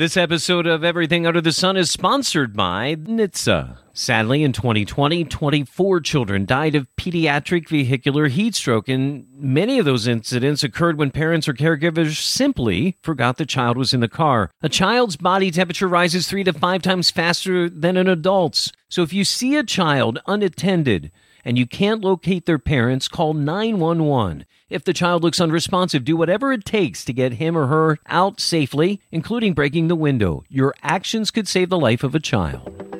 This episode of Everything Under the Sun is sponsored by NHTSA. Sadly, in 2020, 24 children died of pediatric vehicular heat stroke, and many of those incidents occurred when parents or caregivers simply forgot the child was in the car. A child's body temperature rises three to five times faster than an adult's. So if you see a child unattended and you can't locate their parents, call 911. If the child looks unresponsive, do whatever it takes to get him or her out safely, including breaking the window. Your actions could save the life of a child.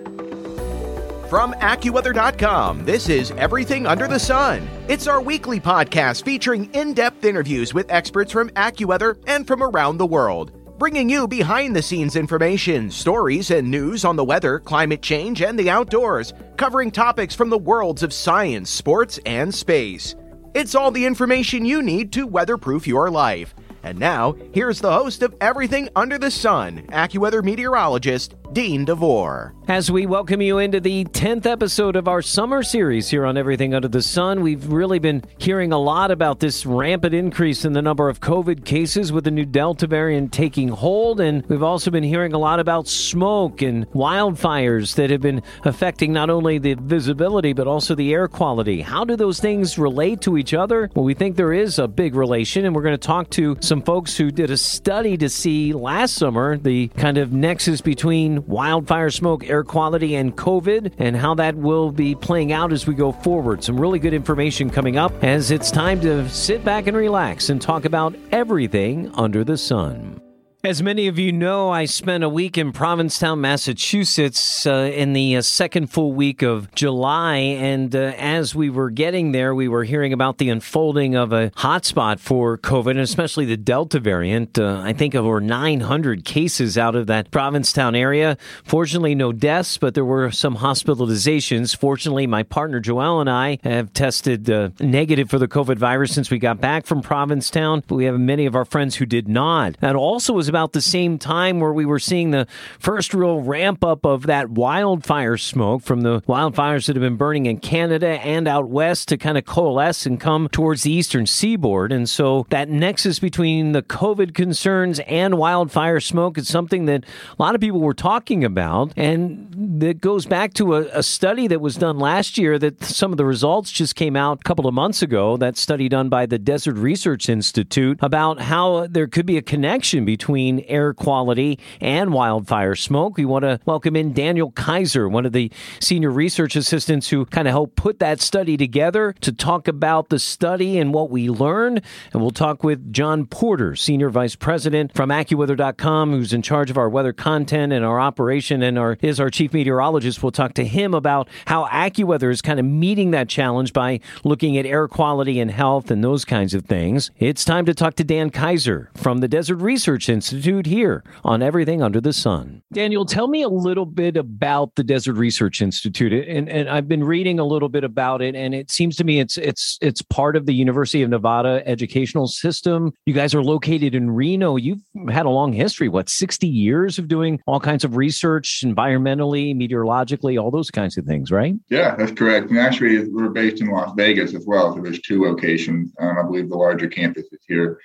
From AccuWeather.com, this is Everything Under the Sun. It's our weekly podcast featuring in depth interviews with experts from AccuWeather and from around the world, bringing you behind the scenes information, stories, and news on the weather, climate change, and the outdoors, covering topics from the worlds of science, sports, and space. It's all the information you need to weatherproof your life. And now, here's the host of Everything Under the Sun, AccuWeather meteorologist Dean DeVore. As we welcome you into the 10th episode of our summer series here on Everything Under the Sun, we've really been hearing a lot about this rampant increase in the number of COVID cases with the new Delta variant taking hold. And we've also been hearing a lot about smoke and wildfires that have been affecting not only the visibility, but also the air quality. How do those things relate to each other? Well, we think there is a big relation, and we're going to talk to some folks who did a study to see last summer the kind of nexus between wildfire smoke, air quality, and COVID, and how that will be playing out as we go forward. Some really good information coming up as it's time to sit back and relax and talk about everything under the sun. As many of you know, I spent a week in Provincetown, Massachusetts uh, in the uh, second full week of July. And uh, as we were getting there, we were hearing about the unfolding of a hotspot for COVID, and especially the Delta variant. Uh, I think over 900 cases out of that Provincetown area. Fortunately, no deaths, but there were some hospitalizations. Fortunately, my partner Joelle and I have tested uh, negative for the COVID virus since we got back from Provincetown. But we have many of our friends who did not. That also was about the same time where we were seeing the first real ramp up of that wildfire smoke from the wildfires that have been burning in Canada and out west to kind of coalesce and come towards the eastern seaboard. And so that nexus between the COVID concerns and wildfire smoke is something that a lot of people were talking about. And that goes back to a, a study that was done last year that some of the results just came out a couple of months ago. That study done by the Desert Research Institute about how there could be a connection between between air quality and wildfire smoke. We want to welcome in Daniel Kiser, one of the senior research assistants who kind of helped put that study together to talk about the study and what we learned. And we'll talk with John Porter, senior vice president from AccuWeather.com, who's in charge of our weather content and our operation and our, is our chief meteorologist. We'll talk to him about how AccuWeather is kind of meeting that challenge by looking at air quality and health and those kinds of things. It's time to talk to Dan Kiser from the Desert Research Institute Institute here on Everything Under the Sun. Daniel, tell me a little bit about the Desert Research Institute. And, and I've been reading a little bit about it, and it seems to me it's it's it's part of the University of Nevada educational system. You guys are located in Reno. You've had a long history, what, 60 years of doing all kinds of research environmentally, meteorologically, all those kinds of things, right? Yeah, that's correct. And actually, we're based in Las Vegas as well. So there's two locations. Um, I believe the larger campus is here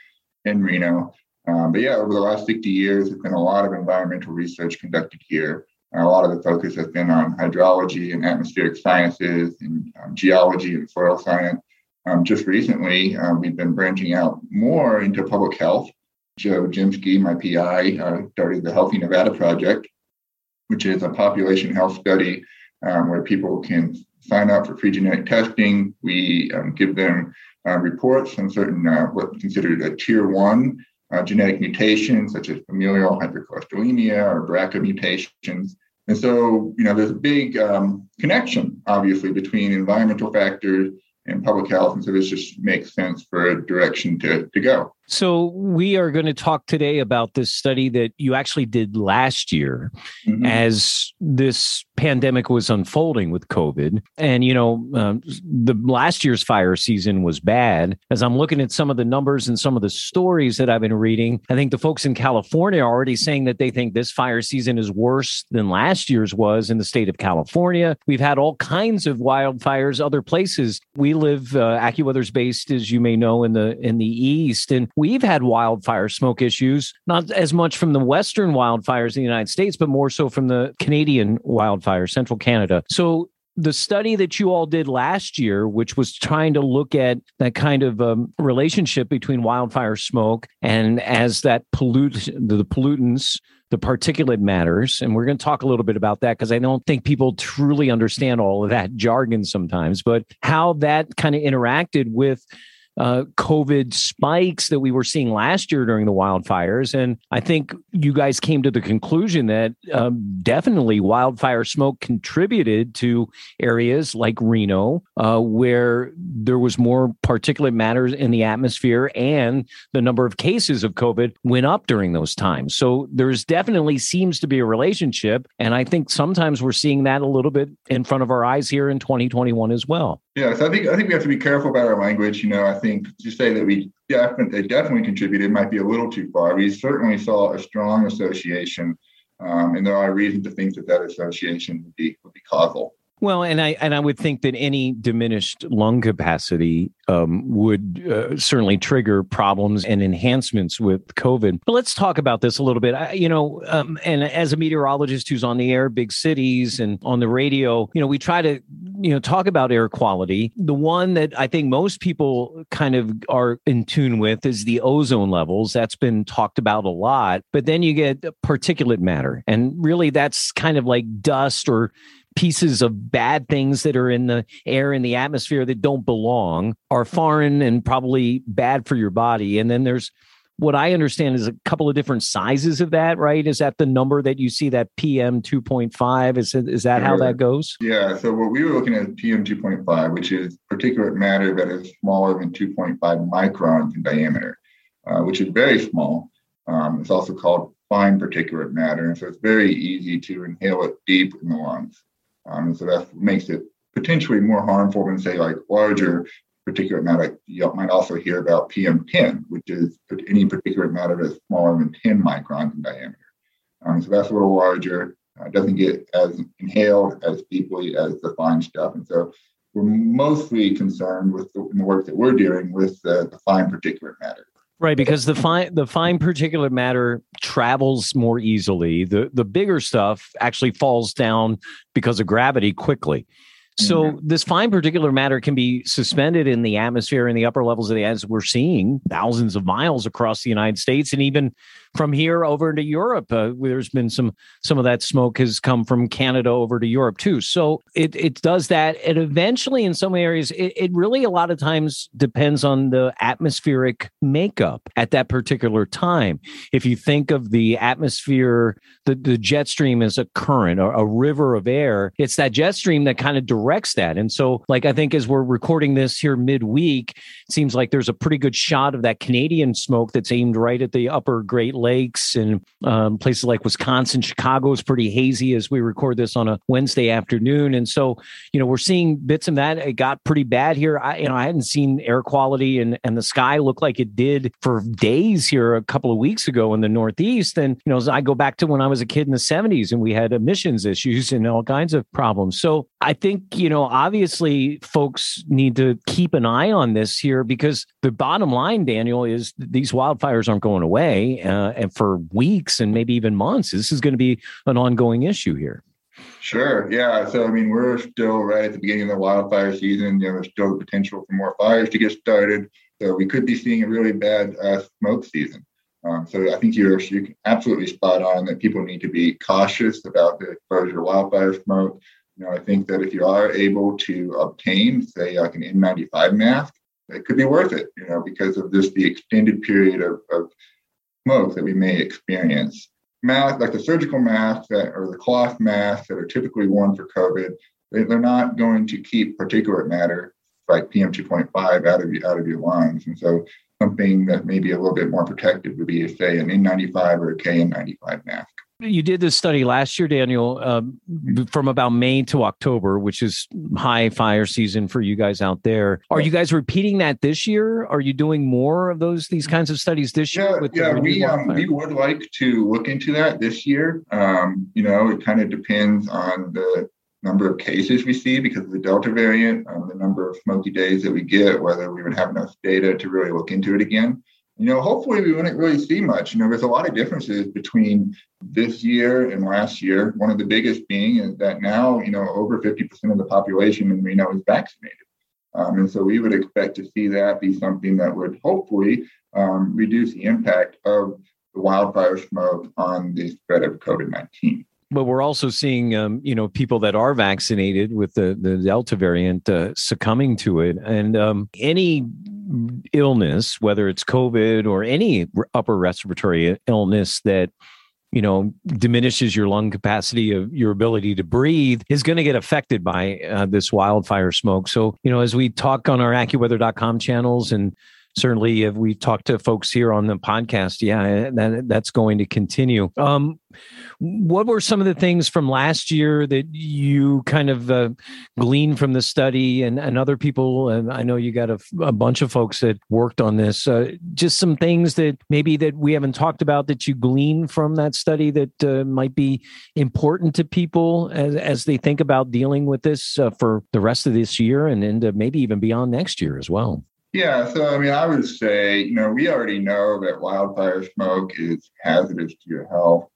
in Reno. Um, but yeah, over the last 60 years, there's been a lot of environmental research conducted here. a lot of the focus has been on hydrology and atmospheric sciences and um, geology and soil science. Um, just recently, um, we've been branching out more into public health. Joe Grzymski, my PI, uh, started the Healthy Nevada Project, which is a population health study um, where people can sign up for free genetic testing. We um, give them uh, reports on certain uh, what's considered a tier one uh, genetic mutations such as familial hypercholesterolemia or BRCA mutations. And so, you know, there's a big um, connection, obviously, between environmental factors and public health. And so this just makes sense for a direction to, to go. So, we are going to talk today about this study that you actually did last year mm-hmm. as this pandemic was unfolding with COVID. And, you know, um, the last year's fire season was bad. As I'm looking at some of the numbers and some of the stories that I've been reading, I think the folks in California are already saying that they think this fire season is worse than last year's was in the state of California. We've had all kinds of wildfires other places. We live, uh, AccuWeather's based, as you may know, in the in the east, and we've had wildfire smoke issues, not as much from the western wildfires in the United States, but more so from the Canadian wildfires, central Canada. So the study that you all did last year, which was trying to look at that kind of um, relationship between wildfire smoke and as that pollute the pollutants, the particulate matters, and we're going to talk a little bit about that because I don't think people truly understand all of that jargon sometimes, but how that kind of interacted with uh, COVID spikes that we were seeing last year during the wildfires. And I think you guys came to the conclusion that um, definitely wildfire smoke contributed to areas like Reno, uh, where there was more particulate matter in the atmosphere and the number of cases of COVID went up during those times. So there's definitely seems to be a relationship. And I think sometimes we're seeing that a little bit in front of our eyes here in 2021 as well. Yes, I think I think we have to be careful about our language. You know, I think to say that we definitely they definitely contributed might be a little too far. We certainly saw a strong association, um, and there are reasons to think that that association would be would be causal. Well, and I and I would think that any diminished lung capacity um, would uh, certainly trigger problems and enhancements with COVID. But let's talk about this a little bit. I, you know, um, and as a meteorologist who's on the air, big cities, and on the radio, you know, we try to you know talk about air quality. The one that I think most people kind of are in tune with is the ozone levels. That's been talked about a lot. But then you get particulate matter, and really that's kind of like dust or pieces of bad things that are in the air in the atmosphere that don't belong are foreign and probably bad for your body and then there's what I understand is a couple of different sizes of that, right? Is that the number that you see that PM 2.5? Is, is that how that goes? Yeah. So what we were looking at PM 2.5, which is particulate matter that is smaller than 2.5 microns in diameter, uh, which is very small. Um, it's also called fine particulate matter. And so it's very easy to inhale it deep in the lungs. Um, and so that makes it potentially more harmful than, say, like larger particulate matter. You might also hear about PM10, which is any particulate matter that's smaller than 10 microns in diameter. Um, so that's a little larger. Uh, doesn't get as inhaled as deeply as the fine stuff. And so we're mostly concerned with the, the work that we're doing with the fine particulate matter. Right, because the fine the fine particulate matter travels more easily. The the bigger stuff actually falls down because of gravity quickly. So mm-hmm. this fine particulate matter can be suspended in the atmosphere in the upper levels of the as we're seeing thousands of miles across the United States and even from here over to Europe. Uh, there's been some some of that smoke has come from Canada over to Europe too. So it it does that. And eventually, in some areas, it, it really a lot of times depends on the atmospheric makeup at that particular time. If you think of the atmosphere, the, the jet stream as a current or a river of air, it's that jet stream that kind of directs that. And so, like I think as we're recording this here midweek, it seems like there's a pretty good shot of that Canadian smoke that's aimed right at the upper Great lakes and um, places like Wisconsin, Chicago is pretty hazy as we record this on a Wednesday afternoon. And so, you know, we're seeing bits of that. It got pretty bad here. I, you know, I hadn't seen air quality and, and the sky look like it did for days here a couple of weeks ago in the Northeast. And, you know, I go back to when I was a kid in the 70s and we had emissions issues and all kinds of problems. So I think, you know, obviously folks need to keep an eye on this here because the bottom line, Daniel, is these wildfires aren't going away. Uh, and for weeks and maybe even months. This is going to be an ongoing issue here. Sure. Yeah. So, I mean, we're still right at the beginning of the wildfire season. You know, there's still potential for more fires to get started. So, we could be seeing a really bad uh, smoke season. Um, so, I think you're, you're absolutely spot on that people need to be cautious about the exposure to wildfire smoke. You know, I think that if you are able to obtain, say, like an N95 mask, it could be worth it, you know, because of just the extended period of, of smoke that we may experience. Masks, like the surgical masks that, or the cloth masks that are typically worn for COVID, they, they're not going to keep particulate matter like PM2.5 out of your, out of your lungs. And so something that may be a little bit more protective would be, say, an N95 or a KN95 mask. You did this study last year, Daniel, um, from about May to October, which is high fire season for you guys out there. Are you guys repeating that this year? Are you doing more of those these kinds of studies this year? Yeah, yeah, we um, we would like to look into that this year. Um, you know, it kind of depends on the number of cases we see because of the Delta variant, um, the number of smoky days that we get, whether we would have enough data to really look into it again you know, hopefully we wouldn't really see much. You know, there's a lot of differences between this year and last year. One of the biggest being is that now, you know, over 50% of the population in Reno is vaccinated. Um, and so we would expect to see that be something that would hopefully um, reduce the impact of the wildfire smoke on the spread of COVID 19 but we're also seeing um, you know people that are vaccinated with the the delta variant uh, succumbing to it and um, any illness, whether it's COVID or any upper respiratory illness that you know diminishes your lung capacity of your ability to breathe is going to get affected by uh, this wildfire smoke. So you know as we talk on our accuweather.com channels and certainly if we talk to folks here on the podcast yeah that, that's going to continue. Um, what were some of the things from last year that you kind of uh, gleaned from the study and, and other people? And i know you got a, a bunch of folks that worked on this. Uh, just some things that maybe that we haven't talked about that you glean from that study that uh, might be important to people as, as they think about dealing with this uh, for the rest of this year and, into maybe even beyond next year as well yeah, so I mean, I would say, you know, we already know that wildfire smoke is hazardous to your health.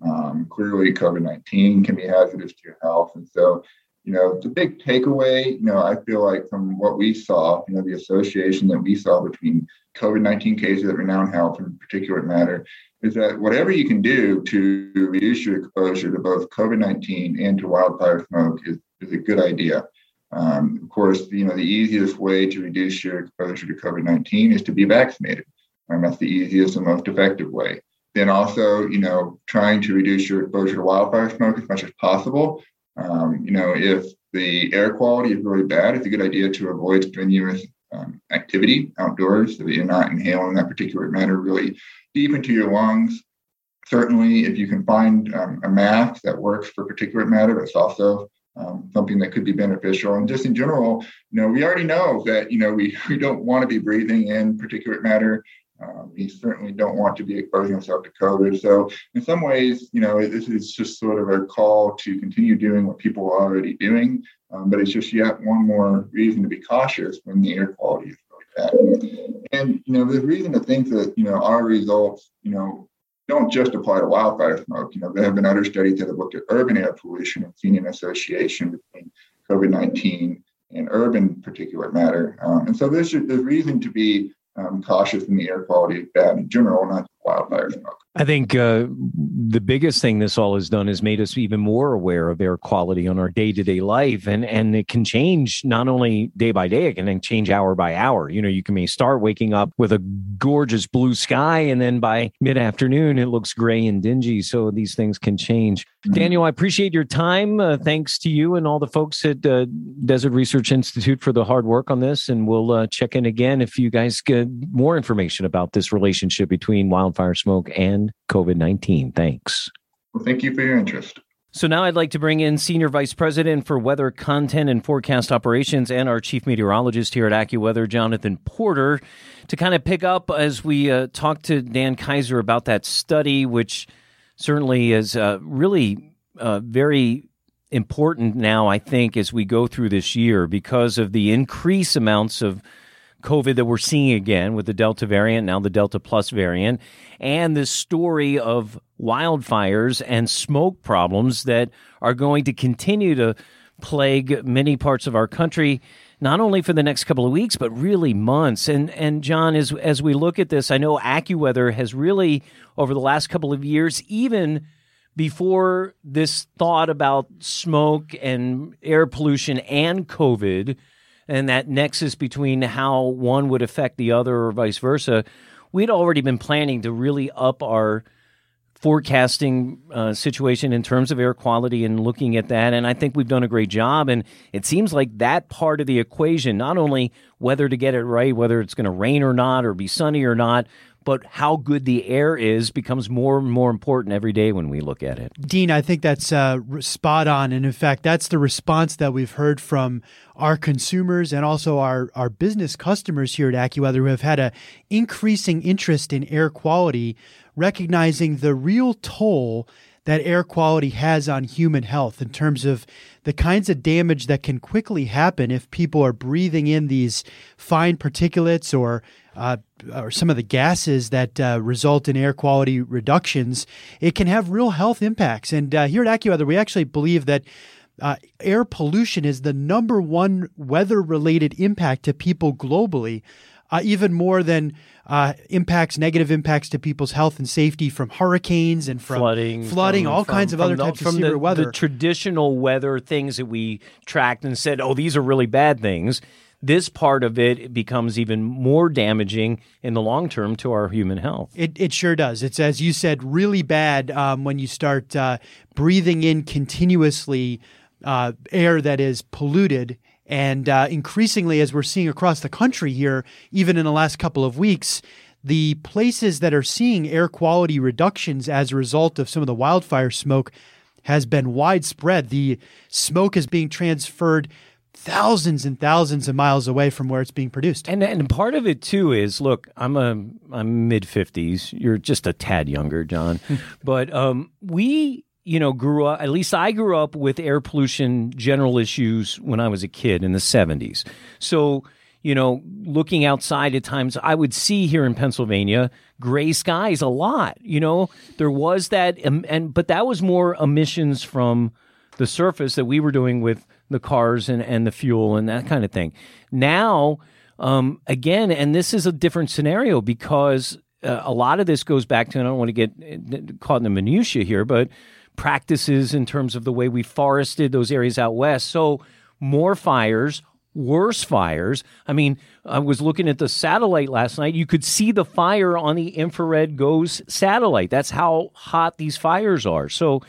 Um, clearly, COVID 19 can be hazardous to your health. And so, you know, the big takeaway, you know, I feel like from what we saw, you know, the association that we saw between COVID 19 cases that Renown Health and particulate matter is that whatever you can do to reduce your exposure to both COVID 19 and to wildfire smoke is, is a good idea. Um, of course, you know, the easiest way to reduce your exposure to COVID-19 is to be vaccinated. Um, that's the easiest and most effective way. Then also, you know, trying to reduce your exposure to wildfire smoke as much as possible. Um, you know, if the air quality is really bad, it's a good idea to avoid strenuous um, activity outdoors so that you're not inhaling that particulate matter really deep into your lungs. Certainly, if you can find um, a mask that works for particulate matter, it's also um, something that could be beneficial. And just in general, you know, we already know that, you know, we, we don't want to be breathing in particulate matter. Uh, we certainly don't want to be exposing ourselves to COVID. So in some ways, you know, this is just sort of a call to continue doing what people are already doing. Um, but it's just yet one more reason to be cautious when the air quality is really bad. And, you know, the reason to think that, you know, our results, you know, don't just apply to wildfire smoke. You know, there have been other studies that have looked at urban air pollution and seen an association between COVID 19 and urban particulate matter. Um, and so there's, there's reason to be um, cautious in the air quality is bad in general, not wildfire smoke. I think uh, the biggest thing this all has done is made us even more aware of air quality on our day to day life, and and it can change not only day by day, it can change hour by hour. You know, you can may start waking up with a gorgeous blue sky, and then by mid afternoon it looks gray and dingy. So these things can change. Mm-hmm. Daniel, I appreciate your time. Uh, thanks to you and all the folks at uh, Desert Research Institute for the hard work on this, and we'll uh, check in again if you guys get more information about this relationship between wildfire smoke and COVID 19. Thanks. Well, thank you for your interest. So now I'd like to bring in Senior Vice President for Weather Content and Forecast Operations and our Chief Meteorologist here at AccuWeather, Jonathan Porter, to kind of pick up as we uh, talk to Dan Kiser about that study, which certainly is uh, really uh, very important now, I think, as we go through this year because of the increased amounts of COVID that we're seeing again with the Delta variant, now the Delta Plus variant, and this story of wildfires and smoke problems that are going to continue to plague many parts of our country not only for the next couple of weeks but really months. And and John as as we look at this I know AccuWeather has really over the last couple of years even before this thought about smoke and air pollution and covid and that nexus between how one would affect the other or vice versa, we'd already been planning to really up our forecasting uh, situation in terms of air quality and looking at that. And I think we've done a great job. And it seems like that part of the equation, not only whether to get it right, whether it's going to rain or not, or be sunny or not, but how good the air is becomes more and more important every day when we look at it. Dean, I think that's uh, spot on. And in fact, that's the response that we've heard from our consumers and also our, our business customers here at AccuWeather who have had an increasing interest in air quality, recognizing the real toll that air quality has on human health in terms of the kinds of damage that can quickly happen if people are breathing in these fine particulates or uh, or some of the gases that uh, result in air quality reductions, it can have real health impacts. And uh, here at AccuWeather, we actually believe that uh, air pollution is the number one weather related impact to people globally, uh, even more than uh, impacts, negative impacts to people's health and safety from hurricanes and from flooding, flooding, from, all from, kinds of other the, types of severe the, weather. The traditional weather things that we tracked and said, oh, these are really bad things this part of it becomes even more damaging in the long term to our human health. It, it sure does. It's, as you said, really bad um, when you start uh, breathing in continuously uh, air that is polluted. And uh, increasingly, as we're seeing across the country here, even in the last couple of weeks, the places that are seeing air quality reductions as a result of some of the wildfire smoke has been widespread. The smoke is being transferred thousands and thousands of miles away from where it's being produced. And and part of it too is look, I'm a I'm mid 50s. You're just a tad younger, John. but um, we you know grew up at least I grew up with air pollution general issues when I was a kid in the 70s. So you know, looking outside at times, I would see here in Pennsylvania gray skies a lot. You know, there was that, um, and but that was more emissions from the surface that we were doing with the cars and, and the fuel and that kind of thing. Now, um, again, and this is a different scenario because uh, a lot of this goes back to, and I don't want to get uh, caught in the minutiae here, but practices in terms of the way we forested those areas out west. So more fires, worse fires. I mean, I was looking at the satellite last night. You could see the fire on the infrared GOES satellite. That's how hot these fires are. So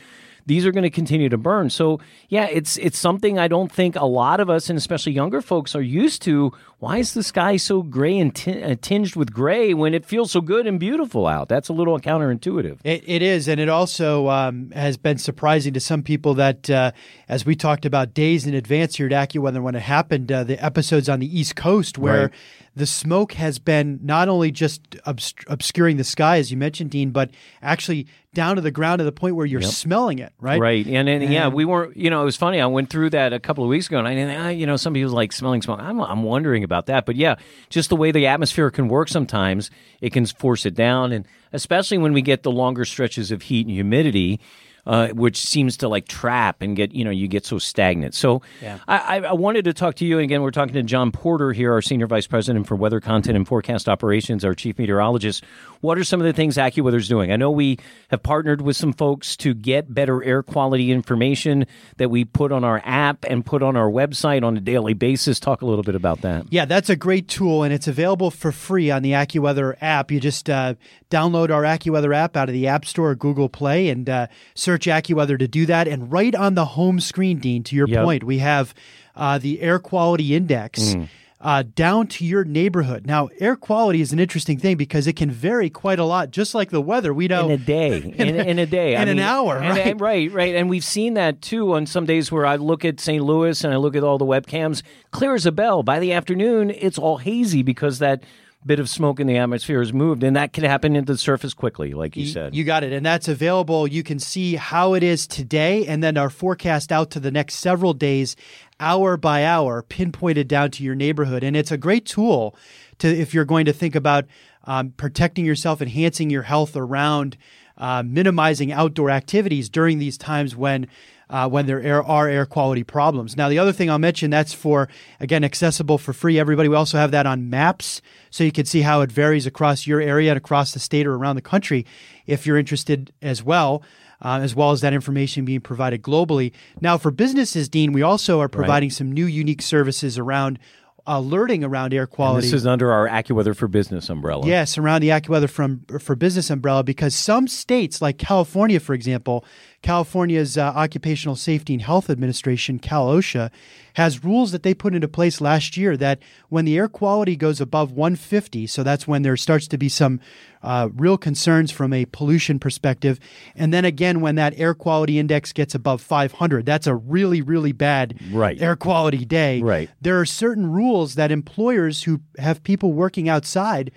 these are going to continue to burn. So yeah, it's it's something I don't think a lot of us, and especially younger folks, are used to. Why is the sky so gray and t- uh, tinged with gray when it feels so good and beautiful out? That's a little counterintuitive. It, it is, and it also um, has been surprising to some people that, uh, as we talked about days in advance here at AccuWeather when it happened, uh, the episodes on the East Coast where. Right the smoke has been not only just obs- obscuring the sky, as you mentioned, Dean, but actually down to the ground to the point where you're yep. smelling it, right? Right. And, and, and, yeah, we weren't, you know, it was funny. I went through that a couple of weeks ago and I you know, some people like smelling smoke. I'm, I'm wondering about that. But yeah, just the way the atmosphere can work sometimes, it can force it down. And especially when we get the longer stretches of heat and humidity, uh, which seems to like trap and get you know you get so stagnant. So yeah. I, I, wanted to talk to you again. We're talking to John Porter here, our senior vice president for weather content and forecast operations, our chief meteorologist. What are some of the things AccuWeather is doing? I know we have partnered with some folks to get better air quality information that we put on our app and put on our website on a daily basis. Talk a little bit about that. Yeah, that's a great tool, and it's available for free on the AccuWeather app. You just uh, download our AccuWeather app out of the App Store or Google Play and uh, search AccuWeather to do that. And right on the home screen, Dean, to your yep. point, we have uh, the air quality index. Mm. Uh, down to your neighborhood. Now, air quality is an interesting thing because it can vary quite a lot, just like the weather. We know in a day, in, in, a day, in I an mean, hour, right? And, right, right. And we've seen that too on some days where I look at St. Louis and I look at all the webcams, clear as a bell. By the afternoon, it's all hazy because that bit of smoke in the atmosphere has moved, and that can happen into the surface quickly, like you, you said. You got it, and that's available. You can see how it is today, and then our forecast out to the next several days, hour by hour, pinpointed down to your neighborhood, and it's a great tool to if you're going to think about um, protecting yourself, enhancing your health around uh, minimizing outdoor activities during these times when uh, when there are air quality problems. Now, the other thing I'll mention that's for, again, accessible for free, everybody. We also have that on maps so you can see how it varies across your area and across the state or around the country if you're interested as well. Uh, as well as that information being provided globally. Now, for businesses, Dean, we also are providing right. some new unique services around alerting around air quality. And this is under our AccuWeather for Business umbrella. Yes, around the AccuWeather from for Business umbrella, because some states, like California, for example, California's uh, Occupational Safety and Health Administration, Cal OSHA, has rules that they put into place last year that when the air quality goes above 150, so that's when there starts to be some uh, real concerns from a pollution perspective, and then again when that air quality index gets above 500, that's a really really bad Right. air quality day. Right. There are certain rules that employers who have people working outside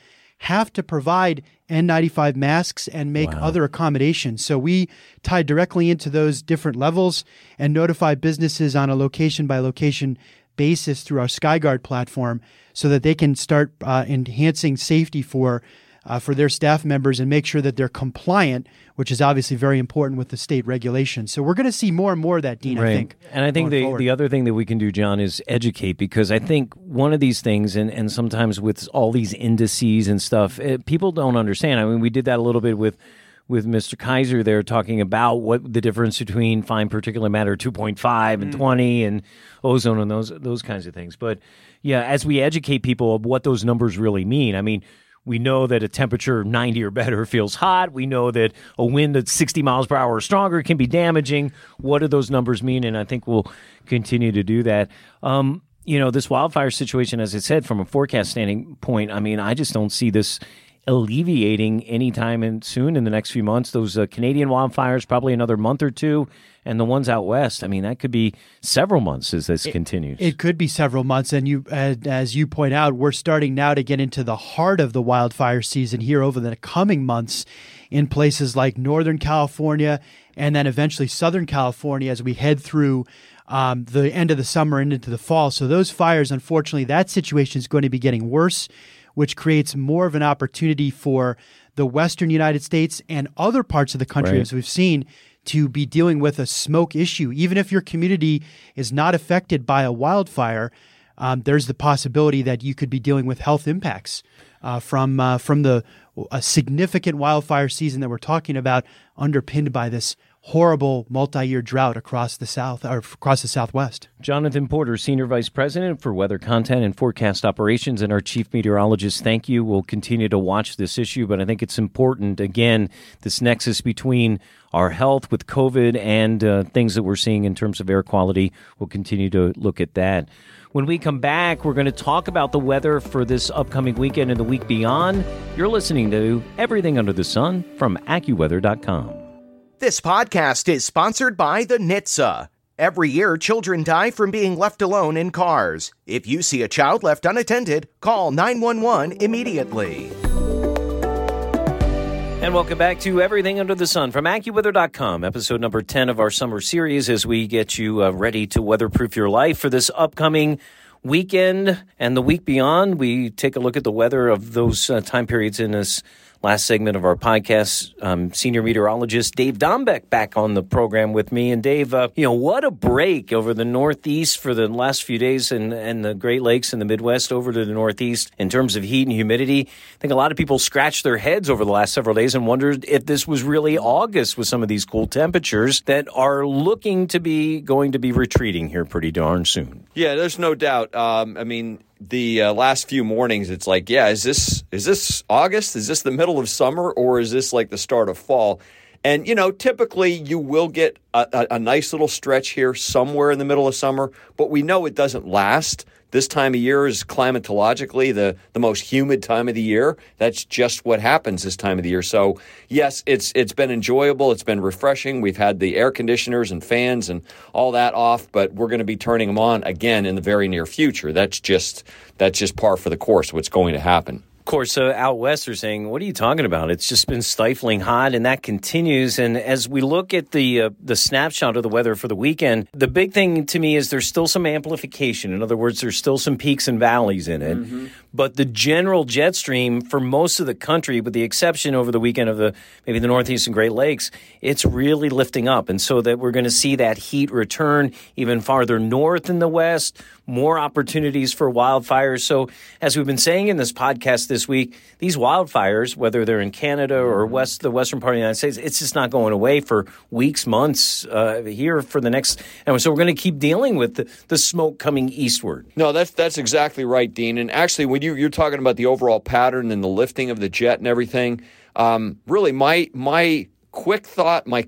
have to provide N95 masks and make other accommodations. So we tie directly into those different levels and notify businesses on a location by location basis through our SkyGuard platform so that they can start uh, enhancing safety for uh, for their staff members and make sure that they're compliant, which is obviously very important with the state regulations. So we're going to see more and more of that, Dean. I think. And I think the, forward. the other thing that we can do, John, is educate because I think one of these things, and, and sometimes with all these indices and stuff, eh, people don't understand. I mean, we did that a little bit with with Mr. Kiser there talking about what the difference between fine particulate matter 2.5 and 20 and ozone and those those kinds of things. But yeah, as we educate people of what those numbers really mean, I mean, we know that a temperature 90 or better feels hot. We know that a wind at 60 miles per hour or stronger can be damaging. What do those numbers mean? And I think we'll continue to do that. Um, you know, this wildfire situation, as I said, from a forecast standing point, I mean, I just don't see this alleviating anytime in, soon in the next few months. Those uh, Canadian wildfires, probably another month or two. And the ones out west, I mean, that could be several months as this continues. It could be several months, and you, as, as you point out, we're starting now to get into the heart of the wildfire season here over the coming months in places like Northern California and then eventually Southern California as we head through um, the end of the summer and into the fall. So those fires, unfortunately, that situation is going to be getting worse, which creates more of an opportunity for the Western United States and other parts of the country, Right. as we've seen, to be dealing with a smoke issue. Even if your community is not affected by a wildfire, um, there's the possibility that you could be dealing with health impacts uh, from uh, from the a significant wildfire season that we're talking about, underpinned by this horrible multi-year drought across the south or across the southwest. Jonathan Porter, Senior Vice President for Weather Content and Forecast Operations, and our Chief Meteorologist. Thank you. We'll continue to watch this issue, but I think it's important, again, this nexus between our health with COVID and uh, things that we're seeing in terms of air quality. We'll continue to look at that. When we come back, we're going to talk about the weather for this upcoming weekend and the week beyond. You're listening to Everything Under the Sun from AccuWeather.com. This podcast is sponsored by the NHTSA. Every year, children die from being left alone in cars. If you see a child left unattended, call 911 immediately. And welcome back to Everything Under the Sun from AccuWeather.com, episode number 10 of our summer series as we get you uh, ready to weatherproof your life for this upcoming weekend and the week beyond. We take a look at the weather of those uh, time periods in this last segment of our podcast. Um, senior meteorologist Dave Dombek back on the program with me. And Dave, uh, you know, what a break over the Northeast for the last few days and, and the Great Lakes and the Midwest over to the Northeast in terms of heat and humidity. I think a lot of people scratched their heads over the last several days and wondered if this was really August with some of these cool temperatures that are looking to be going to be retreating here pretty darn soon. Yeah, there's no doubt. Um, I mean, the uh, last few mornings, it's like, yeah, is this is this August? Is this the middle of summer, or is this like the start of fall? And you know, typically you will get a, a, a nice little stretch here somewhere in the middle of summer, but we know it doesn't last. This time of year is climatologically the, the most humid time of the year. That's just what happens this time of the year. So yes, it's it's been enjoyable. It's been refreshing. We've had the air conditioners and fans and all that off, but we're going to be turning them on again in the very near future. That's just that's just par for the course. What's going to happen? Of course, uh, out west are saying, "What are you talking about? It's just been stifling hot, and that continues." And as we look at the uh, the snapshot of the weather for the weekend, the big thing to me is there's still some amplification. In other words, there's still some peaks and valleys in it. But the general jet stream for most of the country, with the exception over the weekend of the maybe the Northeast and Great Lakes, it's really lifting up. And so that we're going to see that heat return even farther north in the West, more opportunities for wildfires. So, as we've been saying in this podcast this week, these wildfires, whether they're in Canada or west the western part of the United States, it's just not going away for weeks, months uh, here for the next. And so, we're going to keep dealing with the, the smoke coming eastward. No, that's that's exactly right, Dean. And actually, when you you're talking about the overall pattern and the lifting of the jet and everything, um, really, my my quick thought, my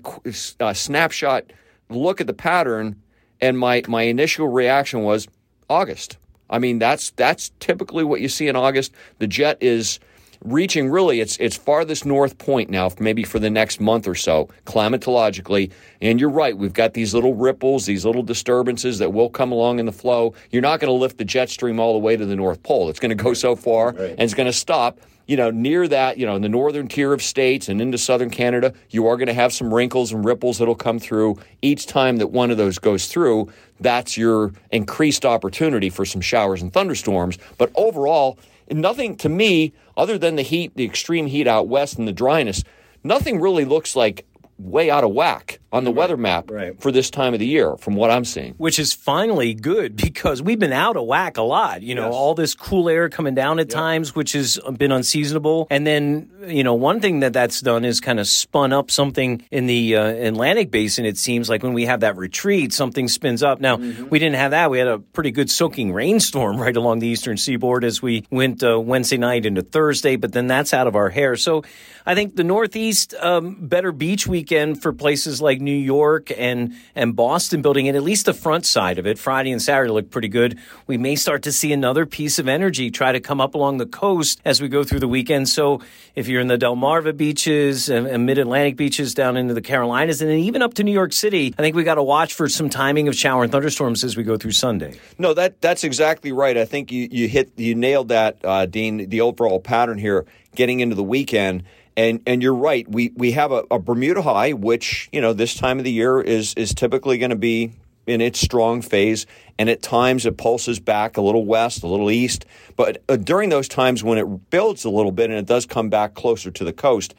uh, snapshot look at the pattern, and my my initial reaction was August. I mean, that's that's typically what you see in August. The jet is reaching really its its farthest north point now, maybe for the next month or so, climatologically. And you're right, we've got these little ripples, these little disturbances that will come along in the flow. You're not going to lift the jet stream all the way to the North Pole. It's going to go so far right. and it's going to stop you know, near that, you know, in the northern tier of states and into southern Canada, you are going to have some wrinkles and ripples that'll come through. Each time that one of those goes through, that's your increased opportunity for some showers and thunderstorms. But overall, nothing to me, other than the heat, the extreme heat out west and the dryness, nothing really looks like way out of whack on the right, weather map right. for this time of the year, from what I'm seeing. Which is finally good because we've been out of whack a lot. You know, yes. all this cool air coming down at yep. times, which has been unseasonable. And then, you know, one thing that that's done is kind of spun up something in the uh, Atlantic basin. It seems like when we have that retreat, something spins up. Now, mm-hmm. we didn't have that. We had a pretty good soaking rainstorm right along the eastern seaboard as we went uh, Wednesday night into Thursday, but then that's out of our hair. So I think the Northeast, um, better beach weekend for places like New York and and Boston building in at least the front side of it. Friday and Saturday look pretty good. We may start to see another piece of energy try to come up along the coast as we go through the weekend. So if you're in the Delmarva beaches and, and mid Atlantic beaches down into the Carolinas and then even up to New York City, I think we got to watch for some timing of shower and thunderstorms as we go through Sunday. No, that that's exactly right. I think you you hit you nailed that, uh, Dean. The overall pattern here getting into the weekend. And and you're right. We we have a, a Bermuda high, which you know this time of the year is is typically going to be in its strong phase, and at times it pulses back a little west, a little east. But uh, during those times when it builds a little bit and it does come back closer to the coast,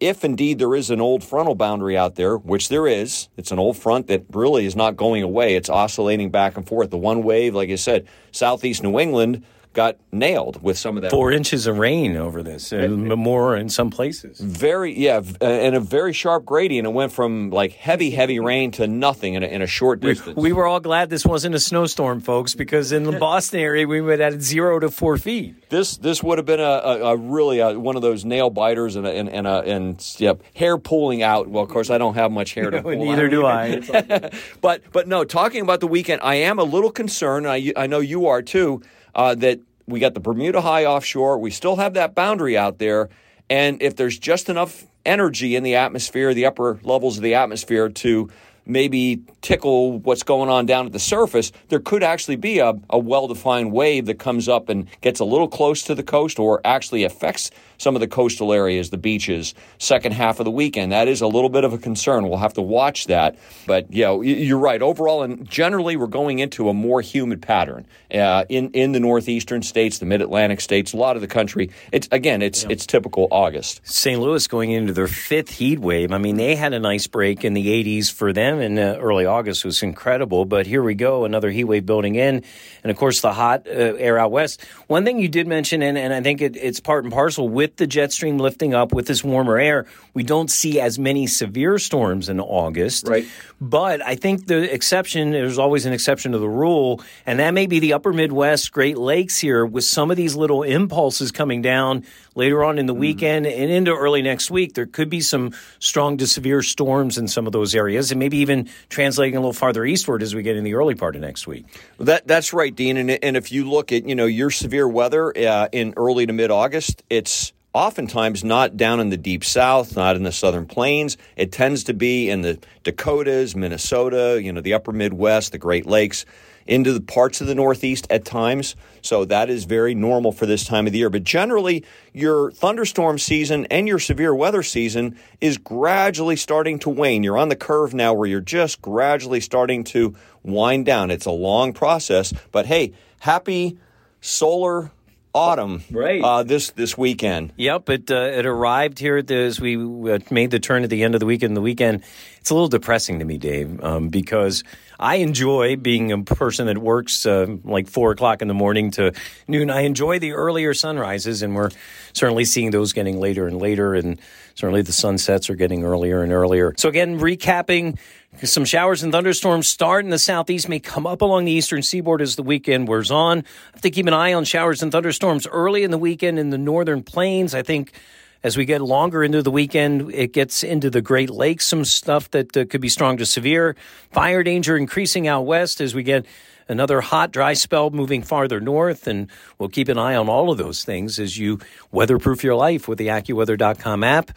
if indeed there is an old frontal boundary out there, which there is, it's an old front that really is not going away. It's oscillating back and forth. The one wave, like I said, southeast New England got nailed with some of that. Four inches of rain over this, uh, and more in some places. Very, yeah, uh, and a very sharp gradient. It went from like heavy, heavy rain to nothing in a, in a short distance. We, we, were all glad this wasn't a snowstorm, folks, because in the Boston area we would have zero to four feet. This this would have been a, a, a really a, one of those nail biters and a, and and, and yep, hair pulling out. Well, of course, I don't have much hair to pull. Neither do I. but but no, talking about the weekend, I am a little concerned. I I know you are too uh, that we got the Bermuda High offshore. We still have that boundary out there. And if there's just enough energy in the atmosphere, the upper levels of the atmosphere to maybe tickle what's going on down at the surface, there could actually be a, a well defined wave that comes up and gets a little close to the coast or actually affects some of the coastal areas, the beaches, second half of the weekend. That is a little bit of a concern. We'll have to watch that. But yeah, you're right. Overall, and generally, we're going into a more humid pattern uh, in in the northeastern states, the mid Atlantic states, a lot of the country. It's again, it's yeah. it's typical August. St. Louis going into their fifth heat wave. I mean, they had a nice break in the 80s for them, in uh, early August It was incredible. But here we go, another heat wave building in, and of course the hot uh, air out west. One thing you did mention, and, and I think it, it's part and parcel with with the jet stream lifting up, with this warmer air, we don't see as many severe storms in August. Right. But I think the exception, there's always an exception to the rule, and that may be the upper Midwest, Great Lakes here, with some of these little impulses coming down later on in the mm. weekend and into early next week. There could be some strong to severe storms in some of those areas, and maybe even translating a little farther eastward as we get in the early part of next week. That that's right, Dean. And, and if you look at you know your severe weather uh, in early to mid August, it's oftentimes not down in the deep south, not in the southern plains. It tends to be in the Dakotas, Minnesota, you know, the upper Midwest, the Great Lakes, into the parts of the Northeast at times. So that is very normal for this time of the year. But generally, your thunderstorm season and your severe weather season is gradually starting to wane. You're on the curve now where you're just gradually starting to wind down. It's a long process, but hey, happy solar autumn Right. uh, this this weekend. Yep, it uh, it arrived here at the, as we uh, made the turn at the end of the weekend. The weekend, it's a little depressing to me, Dave, um, because I enjoy being a person that works uh, like four o'clock in the morning to noon. I enjoy the earlier sunrises, and we're certainly seeing those getting later and later, and certainly the sunsets are getting earlier and earlier. So again, recapping. Some showers and thunderstorms start in the southeast, may come up along the eastern seaboard as the weekend wears on. I have to keep an eye on showers and thunderstorms early in the weekend in the northern plains. I think as we get longer into the weekend, it gets into the Great Lakes, some stuff that uh, could be strong to severe. Fire danger increasing out west as we get another hot, dry spell moving farther north. And we'll keep an eye on all of those things as you weatherproof your life with the AccuWeather.com app.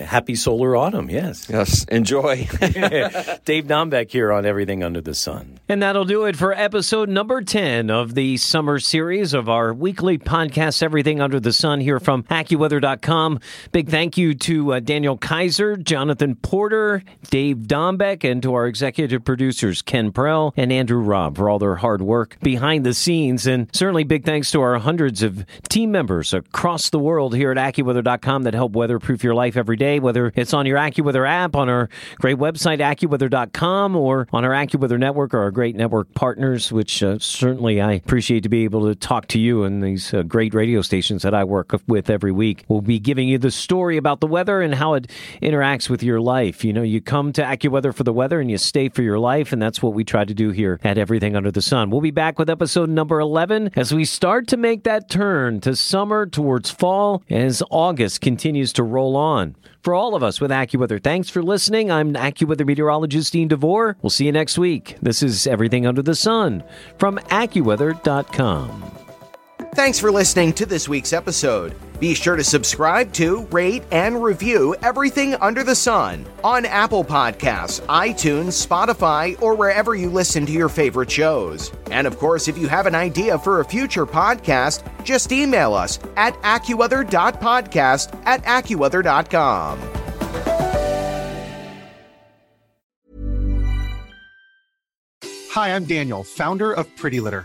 Happy solar autumn, yes. Yes, enjoy. Dave Dombek here on Everything Under the Sun. And that'll do it for episode number 10 of the summer series of our weekly podcast, Everything Under the Sun, here from AccuWeather.com. Big thank you to uh, Daniel Kiser, Jonathan Porter, Dave Dombek, and to our executive producers, Ken Prell and Andrew Robb, for all their hard work behind the scenes. And certainly big thanks to our hundreds of team members across the world here at AccuWeather.com that help weatherproof your life every whether it's on your AccuWeather app, on our great website, AccuWeather.com, or on our AccuWeather network or our great network partners, which uh, certainly I appreciate to be able to talk to you and these uh, great radio stations that I work with every week. We'll be giving you the story about the weather and how it interacts with your life. You know, you come to AccuWeather for the weather and you stay for your life, and that's what we try to do here at Everything Under the Sun. We'll be back with episode number 11 as we start to make that turn to summer towards fall as August continues to roll on. For all of us with AccuWeather, thanks for listening. I'm AccuWeather meteorologist Dean DeVore. We'll see you next week. This is Everything Under the Sun from AccuWeather.com. Thanks for listening to this week's episode. Be sure to subscribe to, rate, and review everything under the sun on Apple Podcasts, iTunes, Spotify, or wherever you listen to your favorite shows. And of course, if you have an idea for a future podcast, just email us at AccuWeather.podcast at AccuWeather.com. Hi, I'm Daniel, founder of Pretty Litter.